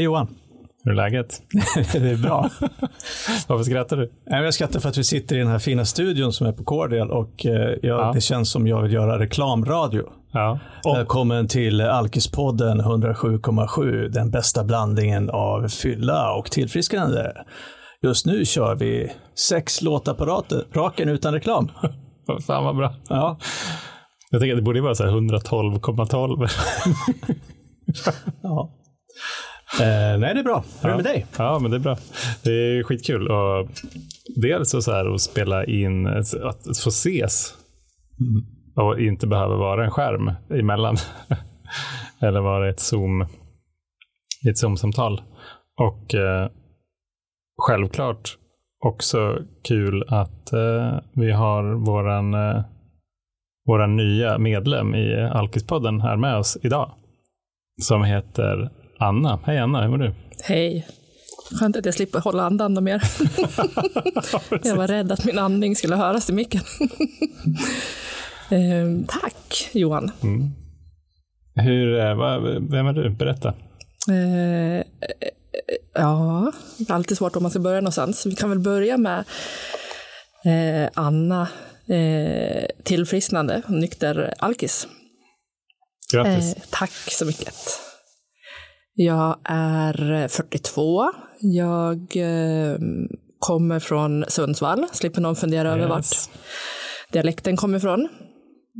Hej Johan. Hur är läget? det är bra. Varför skrattar du? Jag skrattar för att vi sitter i den här fina studion som är på Cordial och eh, jag, ja. det känns som jag vill göra reklamradio. Ja. Och. Välkommen till Alkispodden 107,7, den bästa blandningen av fylla och tillfrisknande. Just nu kör vi sex på raken utan reklam. Fan vad bra. Ja. Jag tänker att det borde vara 112,12. ja. Eh, nej, det är bra. Hur är det med dig? Ja, men det är bra. Det är skitkul. Och dels så här att spela in, att få ses. Och inte behöva vara en skärm emellan. Eller vara ett Zoom, ett Zoom-samtal. Och eh, självklart också kul att eh, vi har våran, eh, våran nya medlem i Alkispodden här med oss idag. Som heter Anna. Hej Anna, hur mår du? Hej. Skönt att jag slipper hålla andan mer. jag var rädd att min andning skulle höras i micken. eh, tack Johan. Mm. Hur, eh, vem är du? Berätta. Eh, ja, det är alltid svårt om man ska börja någonstans. Vi kan väl börja med eh, Anna, eh, tillfrisknande, nykter alkis. Grattis. Eh, tack så mycket. Jag är 42. Jag eh, kommer från Sundsvall. Slipper någon fundera yes. över vart dialekten kommer ifrån.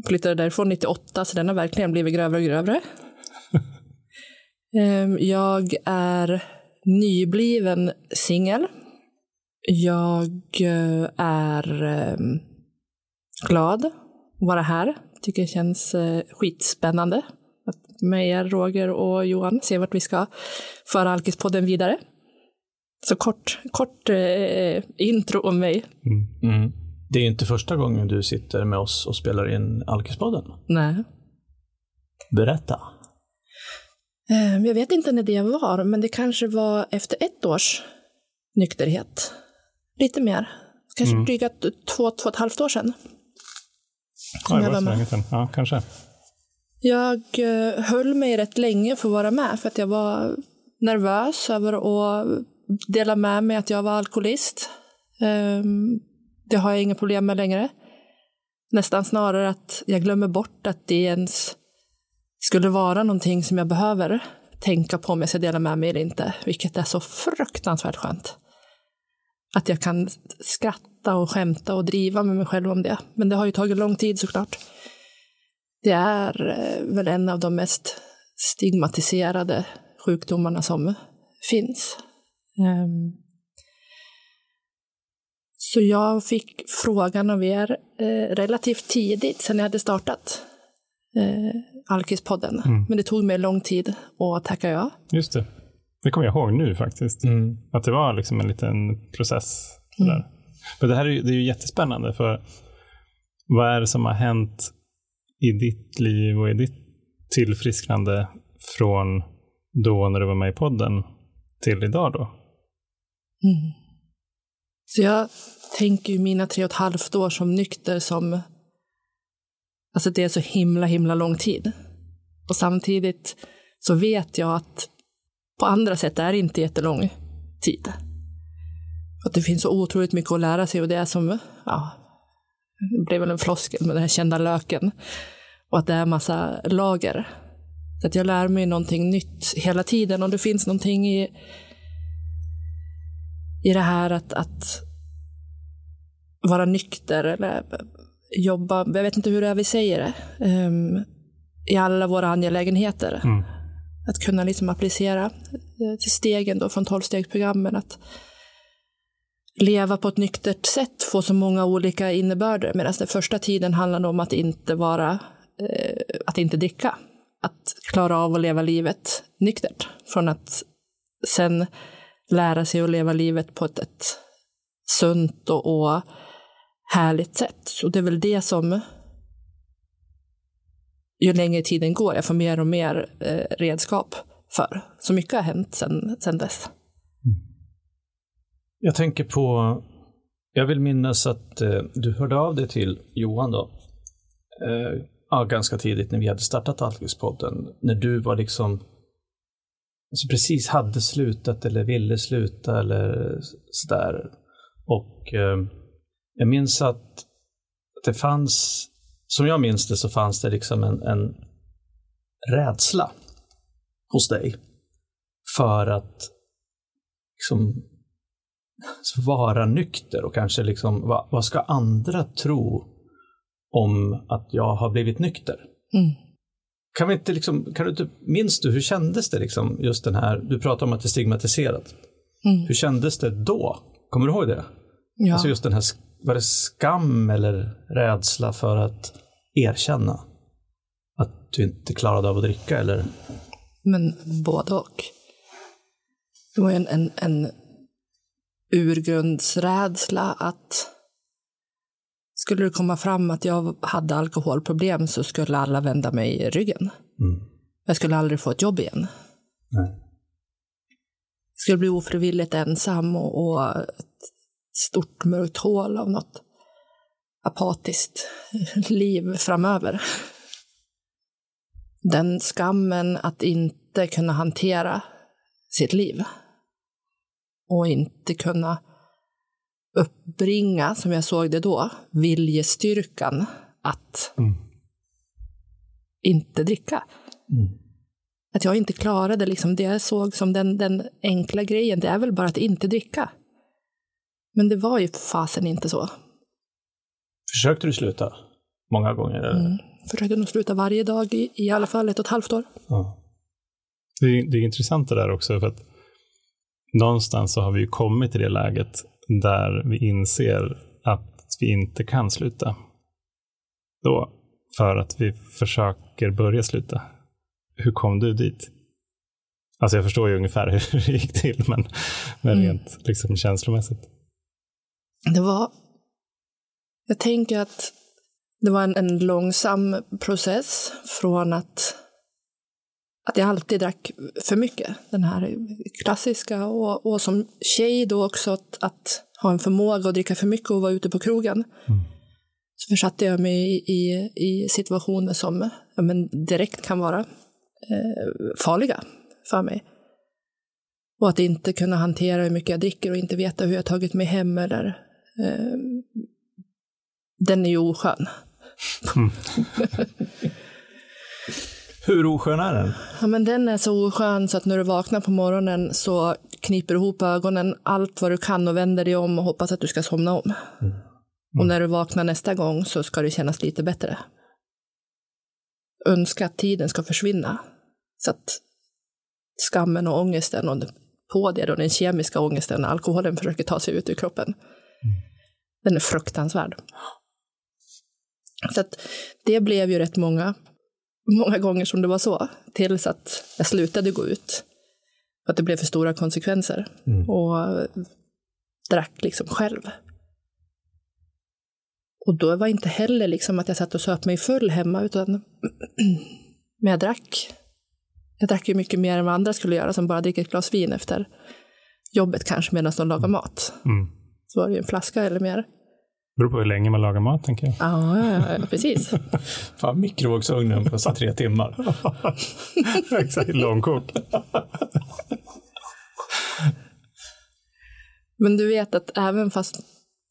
Flyttade därifrån 98, så den har verkligen blivit grövre och grövre. eh, jag är nybliven singel. Jag eh, är eh, glad att vara här. Tycker det känns eh, skitspännande med er, Roger och Johan, se vart vi ska föra Alkispodden vidare. Så kort, kort eh, intro om mig. Mm. Mm. Det är inte första gången du sitter med oss och spelar in Alkispodden. Nej. Berätta. Eh, jag vet inte när det var, men det kanske var efter ett års nykterhet. Lite mer. Kanske mm. dryga två, två och ett halvt år sedan. Ja, det var så länge sedan. Ja, kanske. Jag eh, höll mig rätt länge för att vara med för att jag var nervös över att dela med mig att jag var alkoholist. Ehm, det har jag inga problem med längre. Nästan snarare att jag glömmer bort att det ens skulle vara någonting som jag behöver tänka på om jag ska dela med mig eller inte, vilket är så fruktansvärt skönt. Att jag kan skratta och skämta och driva med mig själv om det. Men det har ju tagit lång tid såklart det är eh, väl en av de mest stigmatiserade sjukdomarna som finns. Ehm, så jag fick frågan av er eh, relativt tidigt, sen jag hade startat eh, Alkispodden. Mm. Men det tog mig lång tid att tacka ja. Just det. Det kommer jag ihåg nu faktiskt. Mm. Att det var liksom en liten process. Mm. Men det här är ju, det är ju jättespännande, för vad är det som har hänt i ditt liv och i ditt tillfrisknande från då när du var med i podden till idag då? Mm. Så jag tänker ju mina tre och ett halvt år som nykter som, alltså det är så himla, himla lång tid. Och samtidigt så vet jag att på andra sätt är det inte jättelång tid. Att det finns så otroligt mycket att lära sig och det är som, ja, det blev väl en floskel med den här kända löken. Och att det är massa lager. Så att jag lär mig någonting nytt hela tiden. Och det finns någonting i, i det här att, att vara nykter eller jobba, jag vet inte hur det är vi säger det, um, i alla våra angelägenheter. Mm. Att kunna liksom applicera eh, stegen då från tolvstegsprogrammen. Att leva på ett nyktert sätt får så många olika innebörder. Medan den första tiden handlade om att inte vara, eh, att inte dricka. Att klara av att leva livet nyktert. Från att sen lära sig att leva livet på ett, ett sunt och, och härligt sätt. Och det är väl det som ju längre tiden går, jag får mer och mer eh, redskap för. Så mycket har hänt sedan dess. Jag tänker på, jag vill minnas att eh, du hörde av dig till Johan då, eh, ja, ganska tidigt när vi hade startat Alkispodden, när du var liksom alltså precis hade slutat eller ville sluta eller sådär. Och eh, jag minns att det fanns, som jag minns det så fanns det liksom en, en rädsla hos dig för att liksom vara nykter och kanske liksom, vad, vad ska andra tro om att jag har blivit nykter? Mm. Kan vi inte liksom, kan du inte, minns du, hur kändes det liksom, just den här, du pratar om att det är stigmatiserat. Mm. Hur kändes det då? Kommer du ihåg det? Ja. Alltså just den här, var det skam eller rädsla för att erkänna att du inte klarade av att dricka eller? Men både och. Det var en, en, en urgrundsrädsla att skulle det komma fram att jag hade alkoholproblem så skulle alla vända mig ryggen. Mm. Jag skulle aldrig få ett jobb igen. Nej. Jag skulle bli ofrivilligt ensam och, och ett stort mörkt hål av något apatiskt liv framöver. Den skammen att inte kunna hantera sitt liv och inte kunna uppbringa, som jag såg det då, viljestyrkan att Mm. inte dricka. Mm. Att jag inte klarade liksom det jag såg som den, den enkla grejen, det är väl bara att inte dricka. Men det var ju fasen inte så. Försökte du sluta? Många gånger? Eller? Mm. Försökte nog sluta varje dag i, i alla fall ett och ett halvt år. Ja. Det är, det är intressant det där också, för att någonstans så har vi ju kommit till det läget där vi inser att vi inte kan sluta. Då, för att vi försöker börja sluta. Hur kom du dit? Alltså jag förstår ju ungefär hur det gick till, men, men Mm. rent liksom känslomässigt. Det var... Jag tänker att det var en, en långsam process från att, att jag alltid drack för mycket. Den här klassiska och, och som tjej då också att, att ha en förmåga att dricka för mycket och vara ute på krogen. Mm. Så försatte jag mig i, i, i situationer som ja, men direkt kan vara eh, farliga för mig. Och att inte kunna hantera hur mycket jag dricker och inte veta hur jag tagit mig hem eller eh, den är ju oskön. Hur oskön är den? Ja, men den är så oskön så att när du vaknar på morgonen så kniper du ihop ögonen allt vad du kan och vänder dig om och hoppas att du ska somna om. Och när du vaknar nästa gång så ska det kännas lite bättre. Önska att tiden ska försvinna. Så att skammen och ångesten och på det då den kemiska ångesten, alkoholen försöker ta sig ut ur kroppen. Den är fruktansvärd. Så att det blev ju rätt många, många gånger som det var så, tills att jag slutade gå ut. För att det blev för stora konsekvenser. Mm. Och drack liksom själv. Och då var inte heller liksom att jag satt och söp mig full hemma, utan men jag drack. Jag drack ju mycket mer än vad andra skulle göra, som bara dricker ett glas vin efter jobbet kanske, medan de lagar mat. Mm. Så var det ju en flaska eller mer. Beror på hur länge man lagar mat, tänker jag. Ja, ja, ja precis. Fan, mikrovågsugnen på så tre timmar. Exakt, långkok. Men du vet att även fast,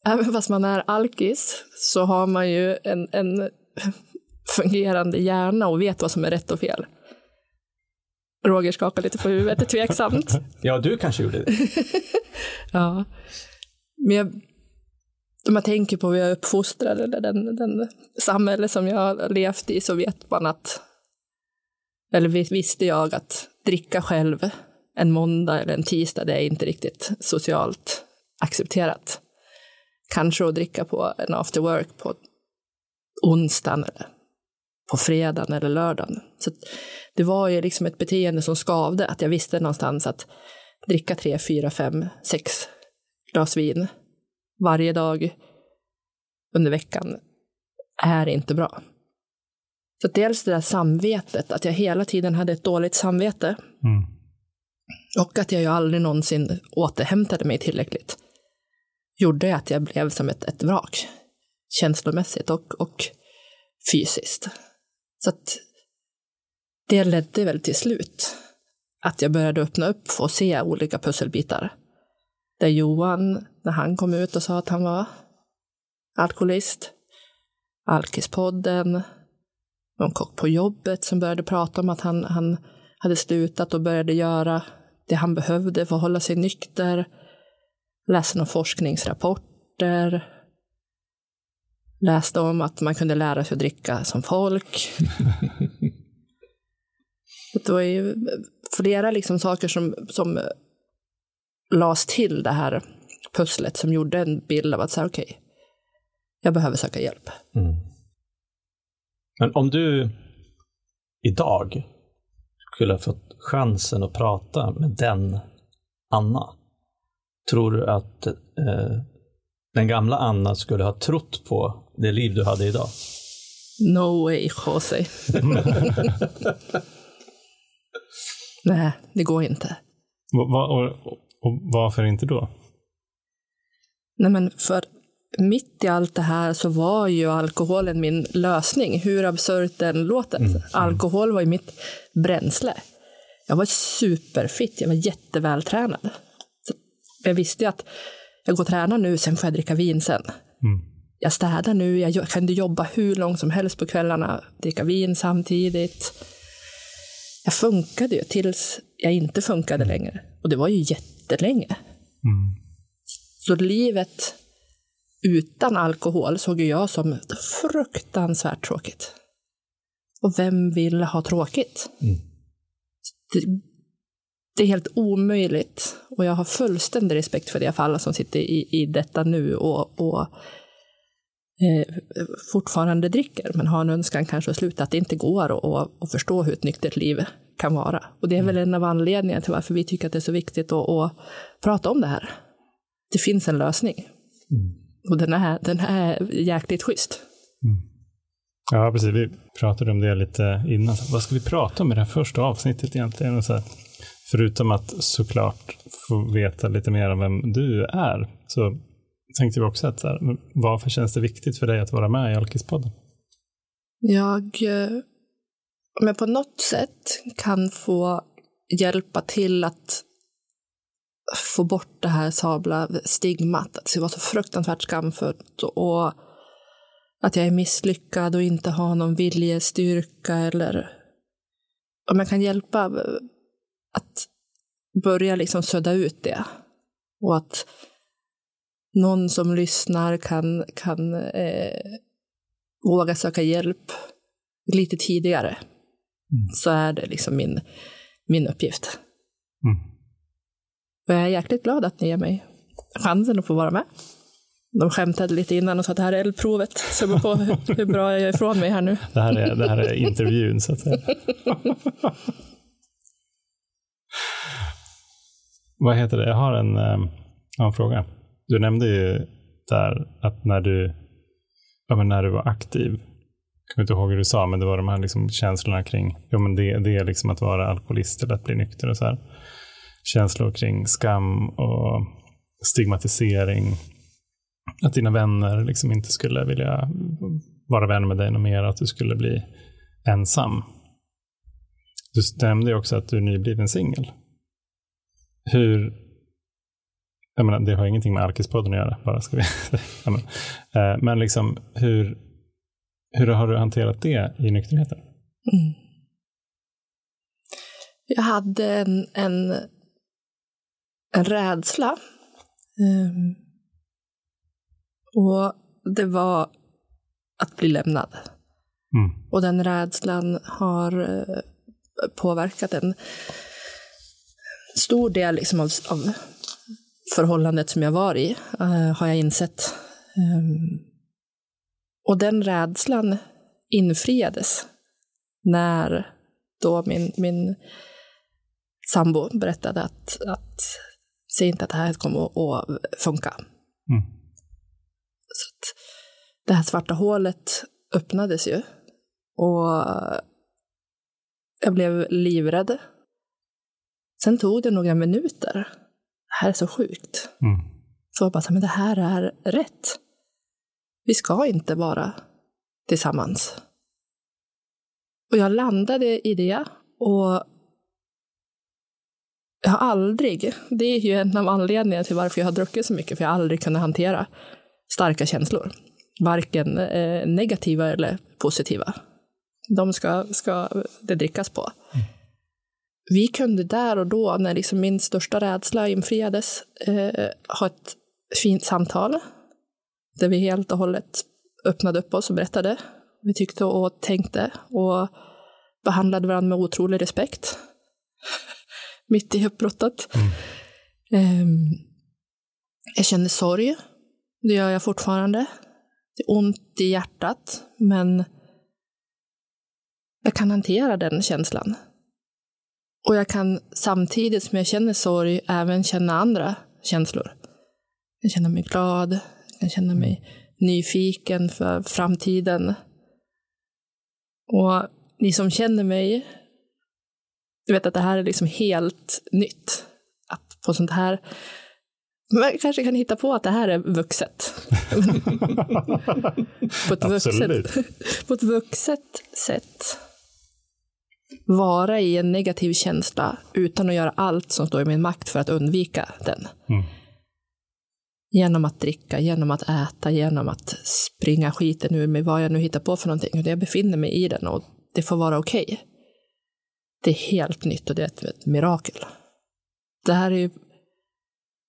även fast man är alkis så har man ju en, en fungerande hjärna och vet vad som är rätt och fel. Roger skakar lite på huvudet, är tveksamt. Ja, du kanske gjorde det. Ja. Men jag, om man tänker på hur jag är uppfostrad eller den, den samhälle som jag har levt i så vet man att, eller visste jag att dricka själv en måndag eller en tisdag, det är inte riktigt socialt accepterat. Kanske att dricka på en after work på onsdagen eller på fredagen eller lördagen. Så det var ju liksom ett beteende som skavde, att jag visste någonstans att dricka tre, fyra, fem, sex glas vin varje dag under veckan är inte bra. Så dels det där samvetet, att jag hela tiden hade ett dåligt samvete Mm. och att jag ju aldrig någonsin återhämtade mig tillräckligt gjorde att jag blev som ett, ett vrak känslomässigt och, och fysiskt. Så att det ledde väl till slut att jag började öppna upp att se olika pusselbitar. Där Johan, när han kom ut och sa att han var alkoholist, Alkispodden, någon kock på jobbet som började prata om att han, han hade slutat och började göra det han behövde för att hålla sig nykter. Läste några forskningsrapporter. Läste om att man kunde lära sig att dricka som folk. det var ju flera liksom saker som, som lades till det här pusslet som gjorde en bild av att säga okej, okay, jag behöver söka hjälp. Mm. Men om du idag skulle ha fått chansen att prata med den Anna, tror du att eh, den gamla Anna skulle ha trott på det liv du hade idag? No way, Jose. Nej, det går inte. Va, och, och varför inte då? Nej, men för mitt i allt det här så var ju alkoholen min lösning, hur absurt den låter. Mm. Alkohol var ju mitt bränsle. Jag var superfit, jag var jättevältränad. Så jag visste ju att jag går och tränar nu, sen får jag dricka vin sen. Mm. Jag städar nu, jag kunde jobba hur långt som helst på kvällarna, dricka vin samtidigt. Jag funkade ju tills jag inte funkade längre. Och det var ju jättelänge. Mm. Så livet utan alkohol såg jag som fruktansvärt tråkigt. Och vem vill ha tråkigt? Mm. Det, det, är helt omöjligt. Och jag har fullständig respekt för det för alla som sitter i, i detta nu och, och eh, fortfarande dricker, men har en önskan kanske att sluta, att det inte går att förstå hur ett nyktert liv kan vara. Och det är väl en av anledningarna till varför vi tycker att det är så viktigt att, att prata om det här. Det finns en lösning. Mm. Och den är, den är jäkligt schysst. Mm. Ja, precis. Vi pratade om det lite innan. Vad ska vi prata om i det här första avsnittet egentligen? Så här, förutom att såklart få veta lite mer om vem du är, så tänkte vi också att så här, varför känns det viktigt för dig att vara med i Alkispodden? Jag, men på något sätt kan få hjälpa till att få bort det här sabla stigmat, att det var så fruktansvärt skamfullt och att jag är misslyckad och inte har någon viljestyrka eller om jag kan hjälpa att börja liksom sudda ut det och att någon som lyssnar kan, kan eh, våga söka hjälp lite tidigare mm. så är det liksom min, min uppgift. Mm. Och jag är jäkligt glad att ni ger mig chansen att få vara med. De skämtade lite innan och sa att det här är eldprovet, så beror på hur, hur bra jag är ifrån mig här nu. Det här är, det här är intervjun, så att säga. Vad heter det? Jag har en, jag eh, har en fråga. Du nämnde ju där att när du, ja, när du var aktiv, jag kommer inte ihåg hur du sa, men det var de här liksom känslorna kring, ja, men det, det är liksom att vara alkoholist eller att bli nykter och så här känslor kring skam och stigmatisering. Att dina vänner liksom inte skulle vilja vara vän med dig något mer, att du skulle bli ensam. Du nämnde också att du är nybliven singel. Hur, jag menar, det har ingenting med Alkispodden att göra, bara ska vi men, eh, men liksom hur, hur har du hanterat det i nykterheten? Mm. Jag hade en, en en rädsla. Um, och det var att bli lämnad. Mm. Och den rädslan har uh, påverkat en stor del liksom av, av förhållandet som jag var i, uh, har jag insett. Um, och den rädslan infriades när då min, min sambo berättade att, att Säg inte att det här kommer att funka. Mm. Så att det här svarta hålet öppnades ju. Och jag blev livrädd. Sen tog det några minuter. Det här är så sjukt. Mm. Så jag bara, men det här är rätt. Vi ska inte vara tillsammans. Och jag landade i det och jag har aldrig, det är ju en av anledningarna till varför jag har druckit så mycket, för jag har aldrig kunnat hantera starka känslor. Varken eh, negativa eller positiva. De ska, ska det drickas på. Mm. Vi kunde där och då, när liksom min största rädsla infriades, eh, ha ett fint samtal där vi helt och hållet öppnade upp oss och berättade. Vi tyckte och tänkte och behandlade varandra med otrolig respekt. Mitt i uppbrottet. Mm. Um, jag kände sorg. Det gör jag fortfarande. Det är ont i hjärtat, men jag kan hantera den känslan. Och jag kan samtidigt som jag känner sorg även känna andra känslor. Jag känner mig glad, jag kan känna mig nyfiken för framtiden. Och ni som känner mig, du vet att det här är liksom helt nytt. Att på sånt här, man kanske kan hitta på att det här är vuxet. på, ett vuxet på ett vuxet sätt. Vara i en negativ känsla utan att göra allt som står i min makt för att undvika den. Mm. Genom att dricka, genom att äta, genom att springa skiten ur mig, vad jag nu hittar på för någonting. Jag befinner mig i den och det får vara okej. Okay. Det är helt nytt och det är ett, ett mirakel. Det här är ju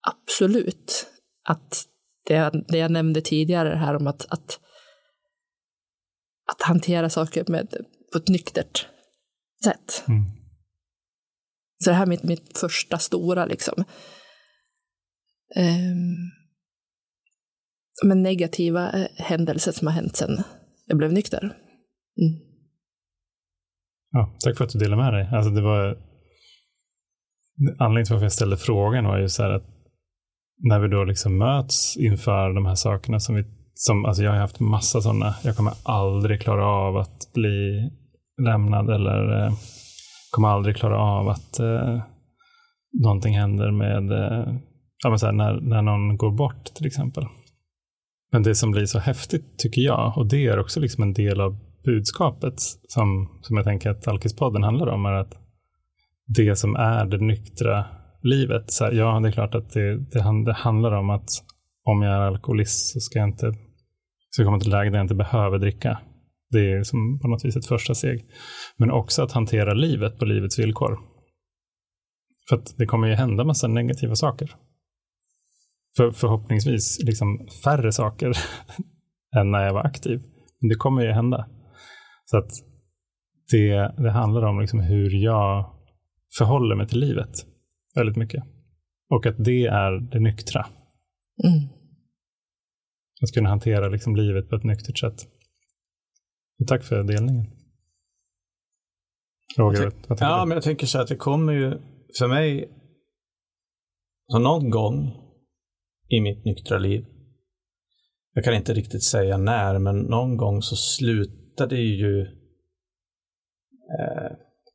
absolut att det, det jag nämnde tidigare här om att, att, att hantera saker med, på ett nyktert sätt. Mm. Så det här är mitt, mitt första stora liksom. Um, men negativa eh, händelser som har hänt sedan jag blev nykter. Mm. Ja, tack för att du delade med dig. Alltså det var, anledningen till varför jag ställde frågan var ju så här att när vi då liksom möts inför de här sakerna som vi, som, alltså jag har haft massa sådana, jag kommer aldrig klara av att bli lämnad eller eh, kommer aldrig klara av att eh, någonting händer med, eh, ja, men så här, när, när någon går bort till exempel. Men det som blir så häftigt tycker jag, och det är också liksom en del av budskapet som, som jag tänker att Alkispodden handlar om, är att det som är det nyktra livet, så här, ja det är klart att det, det, det, handlar om att om jag är alkoholist så ska jag inte ska komma till läge där jag inte behöver dricka. Det är som på något vis ett första steg. Men också att hantera livet på livets villkor. För att det kommer ju hända massa negativa saker för, förhoppningsvis liksom färre saker än när jag var aktiv. Men det kommer ju hända. Så att det, det handlar om liksom hur jag förhåller mig till livet väldigt mycket. Och att det är det nyktra. Mm. Att kunna hantera liksom livet på ett nyktert sätt. Och tack för delningen. Roger, vad tänker Ja, du? men jag tänker så att det kommer ju, för mig, så någon gång i mitt nyktra liv. Jag kan inte riktigt säga när, men någon gång så slutade ju eh,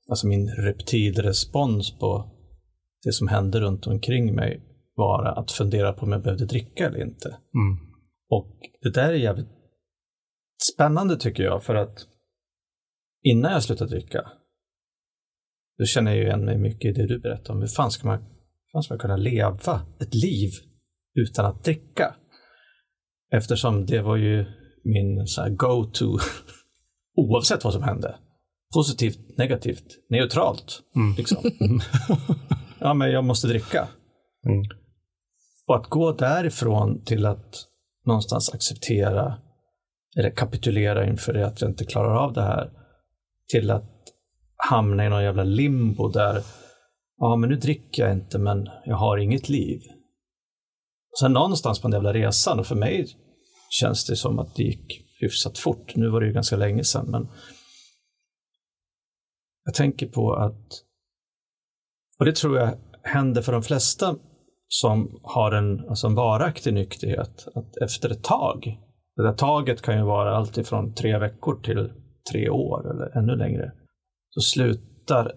alltså min reptilrespons på det som hände runt omkring mig vara att fundera på om jag behövde dricka eller inte. Mm. Och det där är jävligt spännande tycker jag, för att innan jag slutade dricka, då känner jag igen mig mycket i det du berättade om. Hur fan ska man, hur fan ska man kunna leva ett liv utan att dricka. Eftersom det var ju min go-to oavsett vad som hände. Positivt, negativt, neutralt. Mm. Liksom. ja, men jag måste dricka. Mm. Och att gå därifrån till att någonstans acceptera eller kapitulera inför det att jag inte klarar av det här till att hamna i någon jävla limbo där ja, men nu dricker jag inte, men jag har inget liv. Sen någonstans på den jävla resan, och för mig känns det som att det gick hyfsat fort. Nu var det ju ganska länge sedan, men jag tänker på att, och det tror jag händer för de flesta som har en, alltså en varaktig nykterhet, att efter ett tag, det där taget kan ju vara allt ifrån tre veckor till tre år eller ännu längre, så slutar,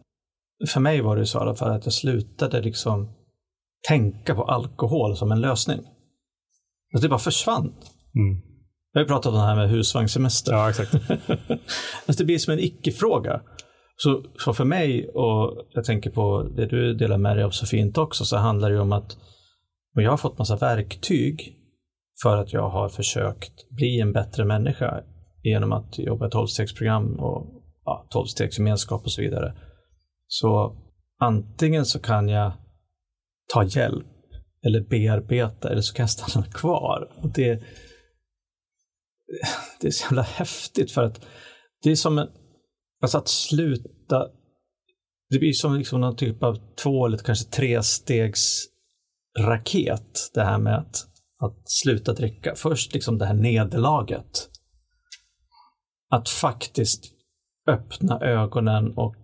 för mig var det så i alla fall, att jag slutade liksom tänka på alkohol som en lösning. Att det bara försvann. Mm. Jag har ju pratat om det här med husvagnssemester. Ja, exakt. det blir som en icke-fråga. Så, så för mig, och jag tänker på det du delar med dig av så fint också, så handlar det om att jag har fått massa verktyg för att jag har försökt bli en bättre människa genom att jobba i 12-stegsprogram och ja, 12-stegsgemenskap och så vidare. Så antingen så kan jag ta hjälp eller bearbeta eller så kan jag stanna kvar. Och det, det är så jävla häftigt för att det är som en, alltså att sluta, det blir som liksom någon typ av två eller kanske tre stegs raket det här med att, att sluta dricka. Först liksom det här nederlaget. Att faktiskt öppna ögonen och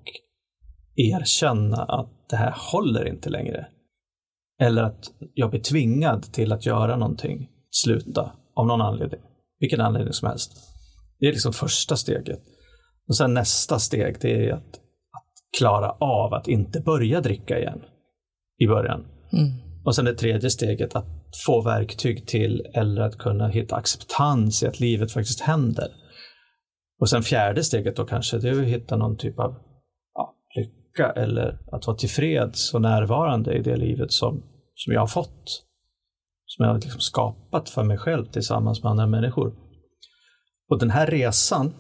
erkänna att det här håller inte längre. Eller att jag blir tvingad till att göra någonting, sluta av någon anledning, vilken anledning som helst. Det är liksom första steget. Och sen nästa steg, det är att, att klara av att inte börja dricka igen i början. Mm. Och sen det tredje steget, att få verktyg till eller att kunna hitta acceptans i att livet faktiskt händer. Och sen fjärde steget då kanske, det är att hitta någon typ av lycka eller att vara tillfreds och närvarande i det livet som, som jag har fått. Som jag har liksom skapat för mig själv tillsammans med andra människor. Och den här resan,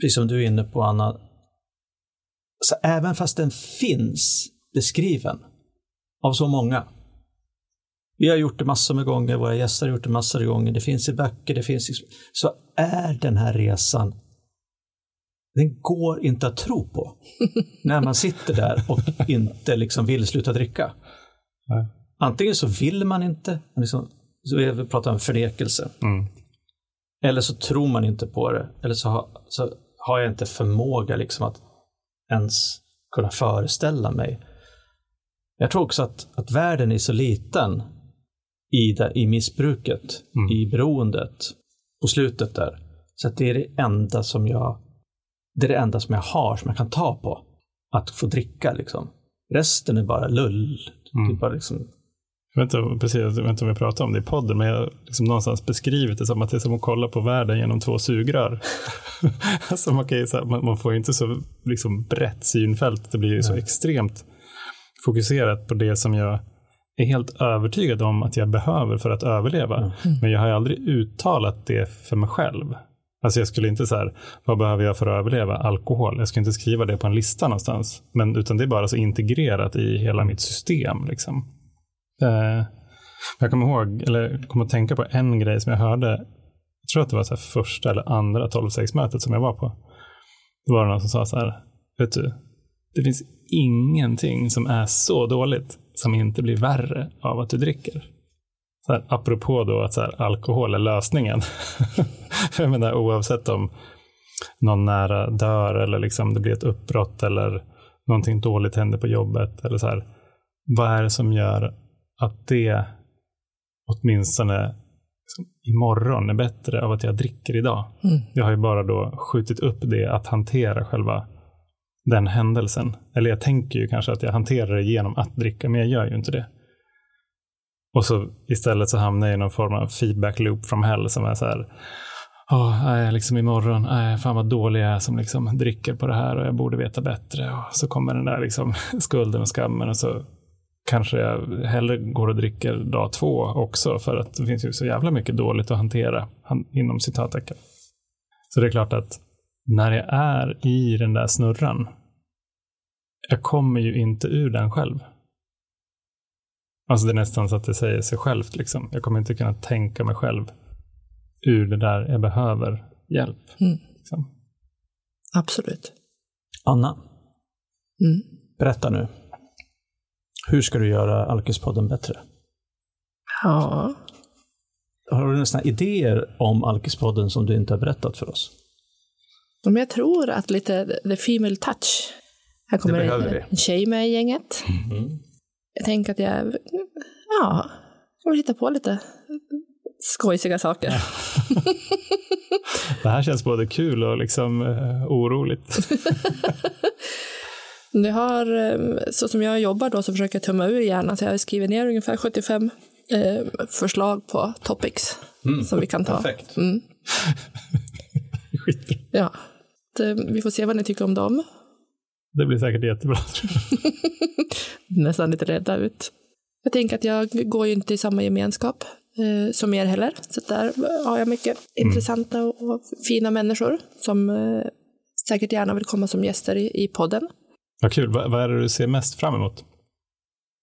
precis som du är inne på Anna, så även fast den finns beskriven av så många, vi har gjort det massor med gånger, våra gäster har gjort det massor av gånger, det finns i böcker, det finns i... så är den här resan, den går inte att tro på när man sitter där och inte liksom vill sluta dricka. Nej. Antingen så vill man inte, liksom, så vi pratar om förnekelse, mm. eller så tror man inte på det, eller så har, så har jag inte förmåga liksom att ens kunna föreställa mig. Jag tror också att, att världen är så liten i, det, i missbruket, mm. i beroendet på slutet där. Så att det är det enda som jag det är det enda som jag har som jag kan ta på. Att få dricka liksom. Resten är bara lull. Mm. Det är bara liksom... Jag vet, inte, precis, jag vet inte om vi pratar om det i podden, men jag har liksom någonstans beskrivit det som att det är som att kolla på världen genom två sugrör. alltså man, kan, man, man får inte så liksom brett synfält, det blir ju så extremt fokuserat på det som jag är helt övertygad om att jag behöver för att överleva. Mm. Men jag har aldrig uttalat det för mig själv. Alltså jag skulle inte så här, vad behöver jag för att överleva? Alkohol. Jag skulle inte skriva det på en lista någonstans. Men, utan det är bara så integrerat i hela mitt system. Liksom. Eh, jag kommer ihåg, eller kommer att tänka på en grej som jag hörde. Jag tror att det var så här första eller andra 12-6-mötet som jag var på. Då var det någon som sa så här, vet du, det finns ingenting som är så dåligt som inte blir värre av att du dricker. Så här, apropå då att så här, alkohol är lösningen. jag menar oavsett om någon nära dör eller liksom det blir ett uppbrott eller någonting dåligt händer på jobbet. Eller så här, vad är det som gör att det åtminstone liksom, imorgon är bättre av att jag dricker idag? Mm. Jag har ju bara då skjutit upp det att hantera själva den händelsen. Eller jag tänker ju kanske att jag hanterar det genom att dricka, men jag gör ju inte det. Och så istället så hamnar jag i någon form av feedback loop from hell som är så här, oh, liksom imorgon, nej, fan vad dålig jag är som liksom dricker på det här och jag borde veta bättre. Och så kommer den där liksom skulden och skammen och så kanske jag hellre går och dricker dag två också för att det finns ju så jävla mycket dåligt att hantera inom citattecken. Så det är klart att när jag är i den där snurran, jag kommer ju inte ur den själv. Alltså det är nästan så att det säger sig självt. Liksom. Jag kommer inte kunna tänka mig själv ur det där jag behöver hjälp. Mm. Liksom. Absolut. Anna, mm. berätta nu. Hur ska du göra Alkispodden bättre? Ja. Har du nästan idéer om Alkispodden som du inte har berättat för oss? Men jag tror att lite the female touch. Här kommer en, en tjej med i gänget. Mm. Jag tänker att jag, ja, kommer hitta på lite skojsiga saker. det här känns både kul och liksom uh, oroligt. det har, eh, så som jag jobbar då så försöker jag tumma ur hjärnan så jag har skrivit ner ungefär 75 eh, förslag på topics mm. som vi kan ta. Perfekt. Mm. Ja, vi får se vad ni tycker om dem. Det blir säkert jättebra. Nästan lite rädda ut. Jag tänker att jag går ju inte i samma gemenskap eh, som er heller. Så där har jag mycket mm. intressanta och, fina människor som eh, säkert gärna vill komma som gäster i, i podden. Vad kul. Vad, vad är det du ser mest fram emot?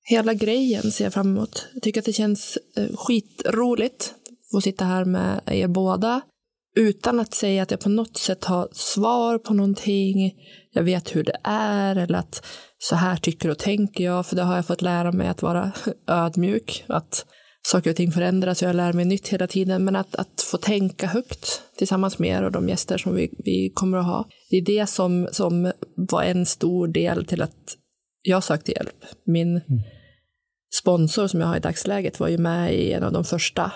Hela grejen ser jag fram emot. Jag tycker att det känns eh, skitroligt att få sitta här med er båda utan att säga att jag på något sätt har svar på någonting. Jag vet hur det är eller att så här tycker och tänker jag, för det har jag fått lära mig att vara ödmjuk, att saker och ting förändras och jag lär mig nytt hela tiden, men att, att få tänka högt tillsammans med er och de gäster som vi, vi kommer att ha. Det är det som, som var en stor del till att jag sökte hjälp. Min mm. sponsor som jag har i dagsläget var ju med i en av de första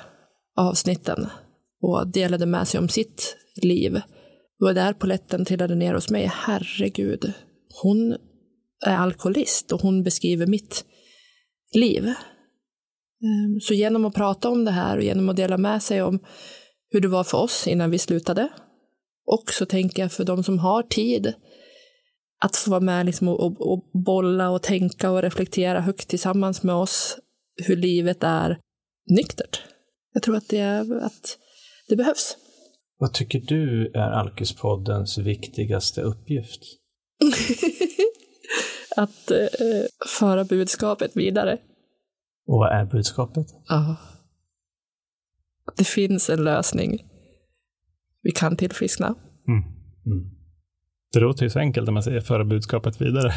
avsnitten och delade med sig om sitt liv. Det var där poletten trillade ner hos mig. Herregud, hon är alkoholist och hon beskriver mitt liv. Ehm, så genom att prata om det här och genom att dela med sig om hur det var för oss innan vi slutade, och så tänker jag för de som har tid att få vara med liksom och, och, och bolla och tänka och reflektera högt tillsammans med oss hur livet är nyktert. Jag tror att det, är, att det behövs. Vad tycker du är Alkispoddens viktigaste uppgift? att eh, föra budskapet vidare. Och vad är budskapet? Ja. Det finns en lösning. Vi kan tillfriskna. Mm. Mm. Det låter ju så enkelt när man säger föra budskapet vidare.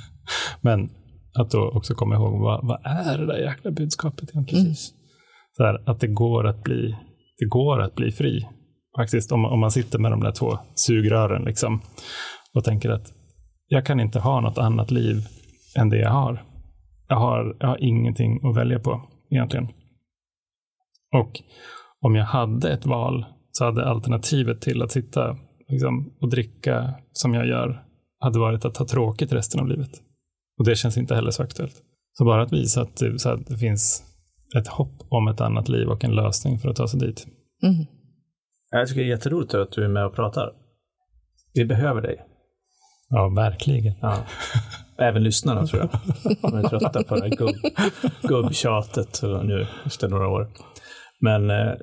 Men att då också komma ihåg vad, vad är det där jäkla budskapet egentligen? Mm. Så här, att det går att bli, det går att bli fri. Faktiskt om, om man sitter med de där två sugrören liksom, och tänker att jag kan inte ha något annat liv än det jag har. Jag har, jag har ingenting att välja på egentligen. Och om jag hade ett val så hade alternativet till att sitta liksom, och dricka som jag gör hade varit att ha tråkigt resten av livet. Och det känns inte heller så aktuellt. Så bara att visa att det, så att det finns ett hopp om ett annat liv och en lösning för att ta sig dit. Mm. Jag tycker det är jätteroligt att du är med och pratar. Vi behöver dig. Ja, verkligen. Ja. Även lyssnarna tror jag. De är trötta på det här gubb, gubbtjatet nu efter några år. Men eh,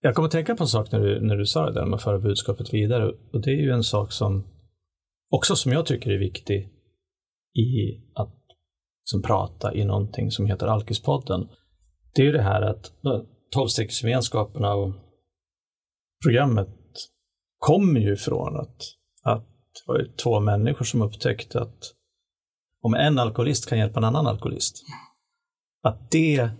jag kommer att tänka på en sak när du, när du sa det där med att föra budskapet vidare. Och det är ju en sak som också som jag tycker är viktig i att som prata i någonting som heter Alkispodden. Det är ju det här att tolvstegsgemenskaperna och programmet kommer ju från att, att det var två människor som upptäckte att om en alkoholist kan hjälpa en annan alkoholist, att det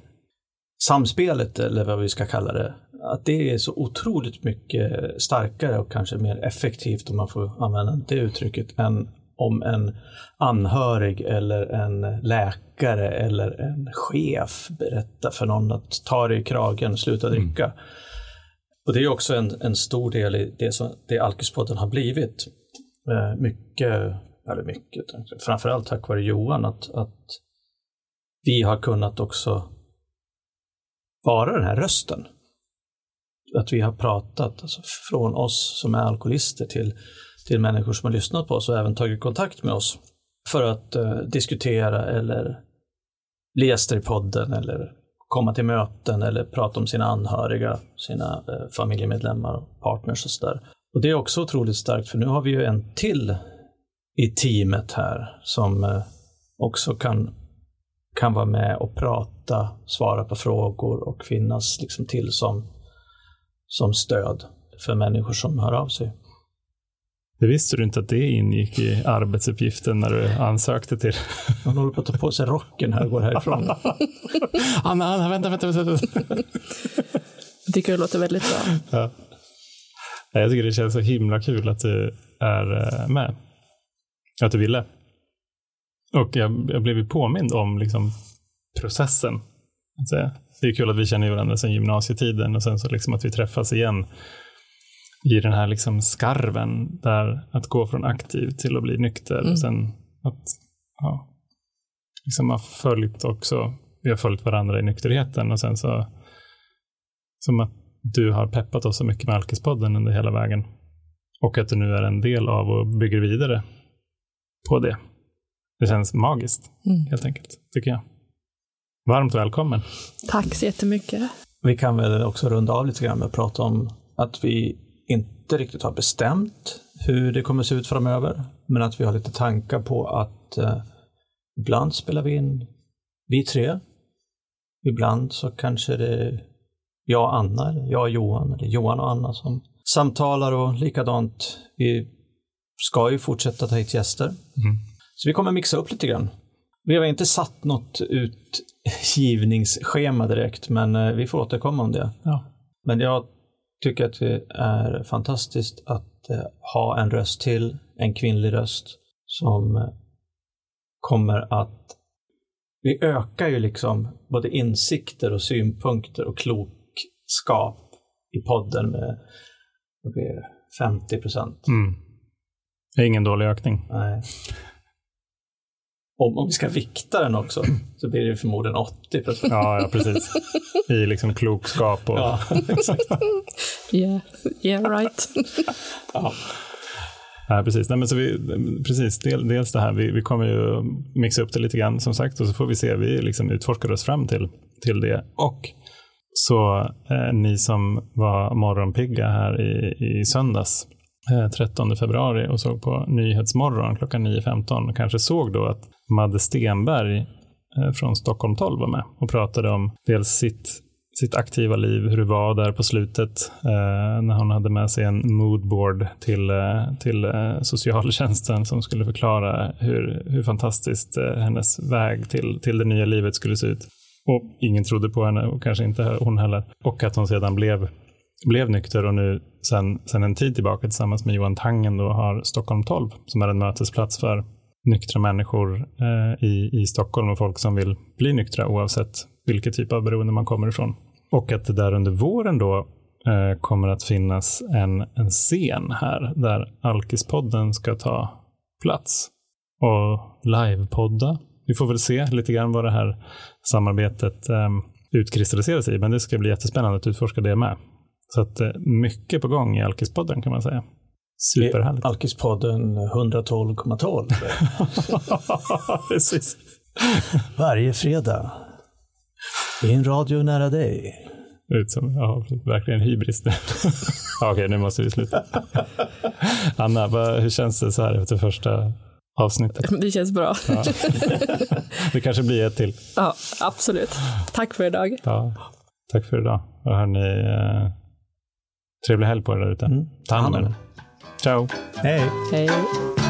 samspelet, eller vad vi ska kalla det, att det är så otroligt mycket starkare och kanske mer effektivt, om man får använda det uttrycket, än om en anhörig eller en läkare eller en chef berättar för någon att ta dig i kragen, sluta mm. dricka. Mm. Och det är också en, en stor del i det som det Alkispodden har blivit. Eh, mycket, eller mycket, framförallt tack vare Johan, att, att vi har kunnat också vara den här rösten. Att vi har pratat alltså, från oss som är alkoholister till, till människor som har lyssnat på oss och även tagit kontakt med oss för att eh, diskutera eller bli gäster i podden eller komma till möten eller prata om sina anhöriga, sina eh, familjemedlemmar och partners och sådär. Och det är också otroligt starkt för nu har vi ju en till i teamet här som eh, också kan kan vara med och prata, svara på frågor och finnas liksom till som, som stöd för människor som hör av sig. Det visste du inte att det ingick i arbetsuppgiften när du ansökte till? Han håller på att ta på sig rocken här och går härifrån. Anna, Anna, vänta, vänta, vänta. Jag tycker det låter väldigt bra. Ja. Jag tycker det känns så himla kul att du är eh, med. Att du ville. Och jag, jag blev ju påmind om liksom, processen. Det är kul att vi känner varandra sedan gymnasietiden och sen så liksom att vi träffas igen i den här liksom skarven där att gå från aktiv till att bli nykter mm. och sen att ja, liksom har följt också, vi har följt varandra i nykterheten och sen så som att du har peppat oss så mycket med Alkispodden under hela vägen och att du nu är en del av och bygger vidare på det. Det känns magiskt, mm. helt enkelt, tycker jag. Varmt välkommen. Tack så jättemycket. Vi kan väl också runda av lite grann med att prata om att vi inte riktigt har bestämt hur det kommer se ut framöver, men att vi har lite tankar på att eh, ibland spelar vi in vi tre. Ibland så kanske det är jag och Anna, eller jag och Johan, eller Johan och Anna som samtalar och likadant. Vi ska ju fortsätta ta hit gäster. Mm. Så vi kommer mixa upp lite grann. Vi har inte satt något utgivningsschema direkt, men eh, vi får återkomma om det. Ja. Men jag tycker att det är fantastiskt att eh, ha en röst till, en kvinnlig röst, som eh, kommer att... Vi ökar ju liksom både insikter och synpunkter och klokskap i podden med 50 procent. Mm. Det är ingen dålig ökning. Nej om, om vi ska vikta den också så blir det förmodligen 80 procent. Ja, ja, precis. I liksom klokskap och... Ja, exakt. yeah, yeah right. ja. Ja, precis. Nej, men så vi, precis. Del, dels det här, vi, vi kommer ju mixa upp det lite grann som sagt och så får vi se, vi liksom utforskar oss fram till, till det. Och så eh, ni som var morgonpigga här i, i söndags, 13 eh, februari och såg på Nyhetsmorgon klockan 9.15 kanske såg då att Madde Stenberg eh, från Stockholm 12 var med och pratade om dels sitt, sitt aktiva liv, hur det var där på slutet eh, när hon hade med sig en moodboard till, eh, till eh, socialtjänsten som skulle förklara hur, hur fantastiskt eh, hennes väg till, till det nya livet skulle se ut. Och ingen trodde på henne och kanske inte hon heller. Och att hon sedan blev blev nykter och nu sen, sen en tid tillbaka tillsammans med Johan Tangen då har Stockholm 12 som är en mötesplats för nyktra människor eh, i, i Stockholm och folk som vill bli nyktra oavsett vilket typ av beroende man kommer ifrån. Och att det där under våren då eh, kommer att finnas en, en scen här där Alkispodden ska ta plats och livepodda. Vi får väl se lite grann vad det här samarbetet eh, utkristalliserar sig i, men det ska bli jättespännande att utforska det med. Så att eh, mycket på gång i Alkispodden kan man säga. Superhärligt. Alkispodden 112,12. Precis. Varje fredag. I en radio nära dig. Ut som, ja, verkligen hybris. Okej, okay, nu måste vi sluta. Anna, hur känns det så här efter första avsnittet? Det känns bra. Ja. Det kanske blir ett till. Ja, absolut. Tack för idag. Ja, tack för idag. Och hörni, eh, trevlig helg på er där ute. Mm. Ta hand om er. Ciao. Hej. Hej.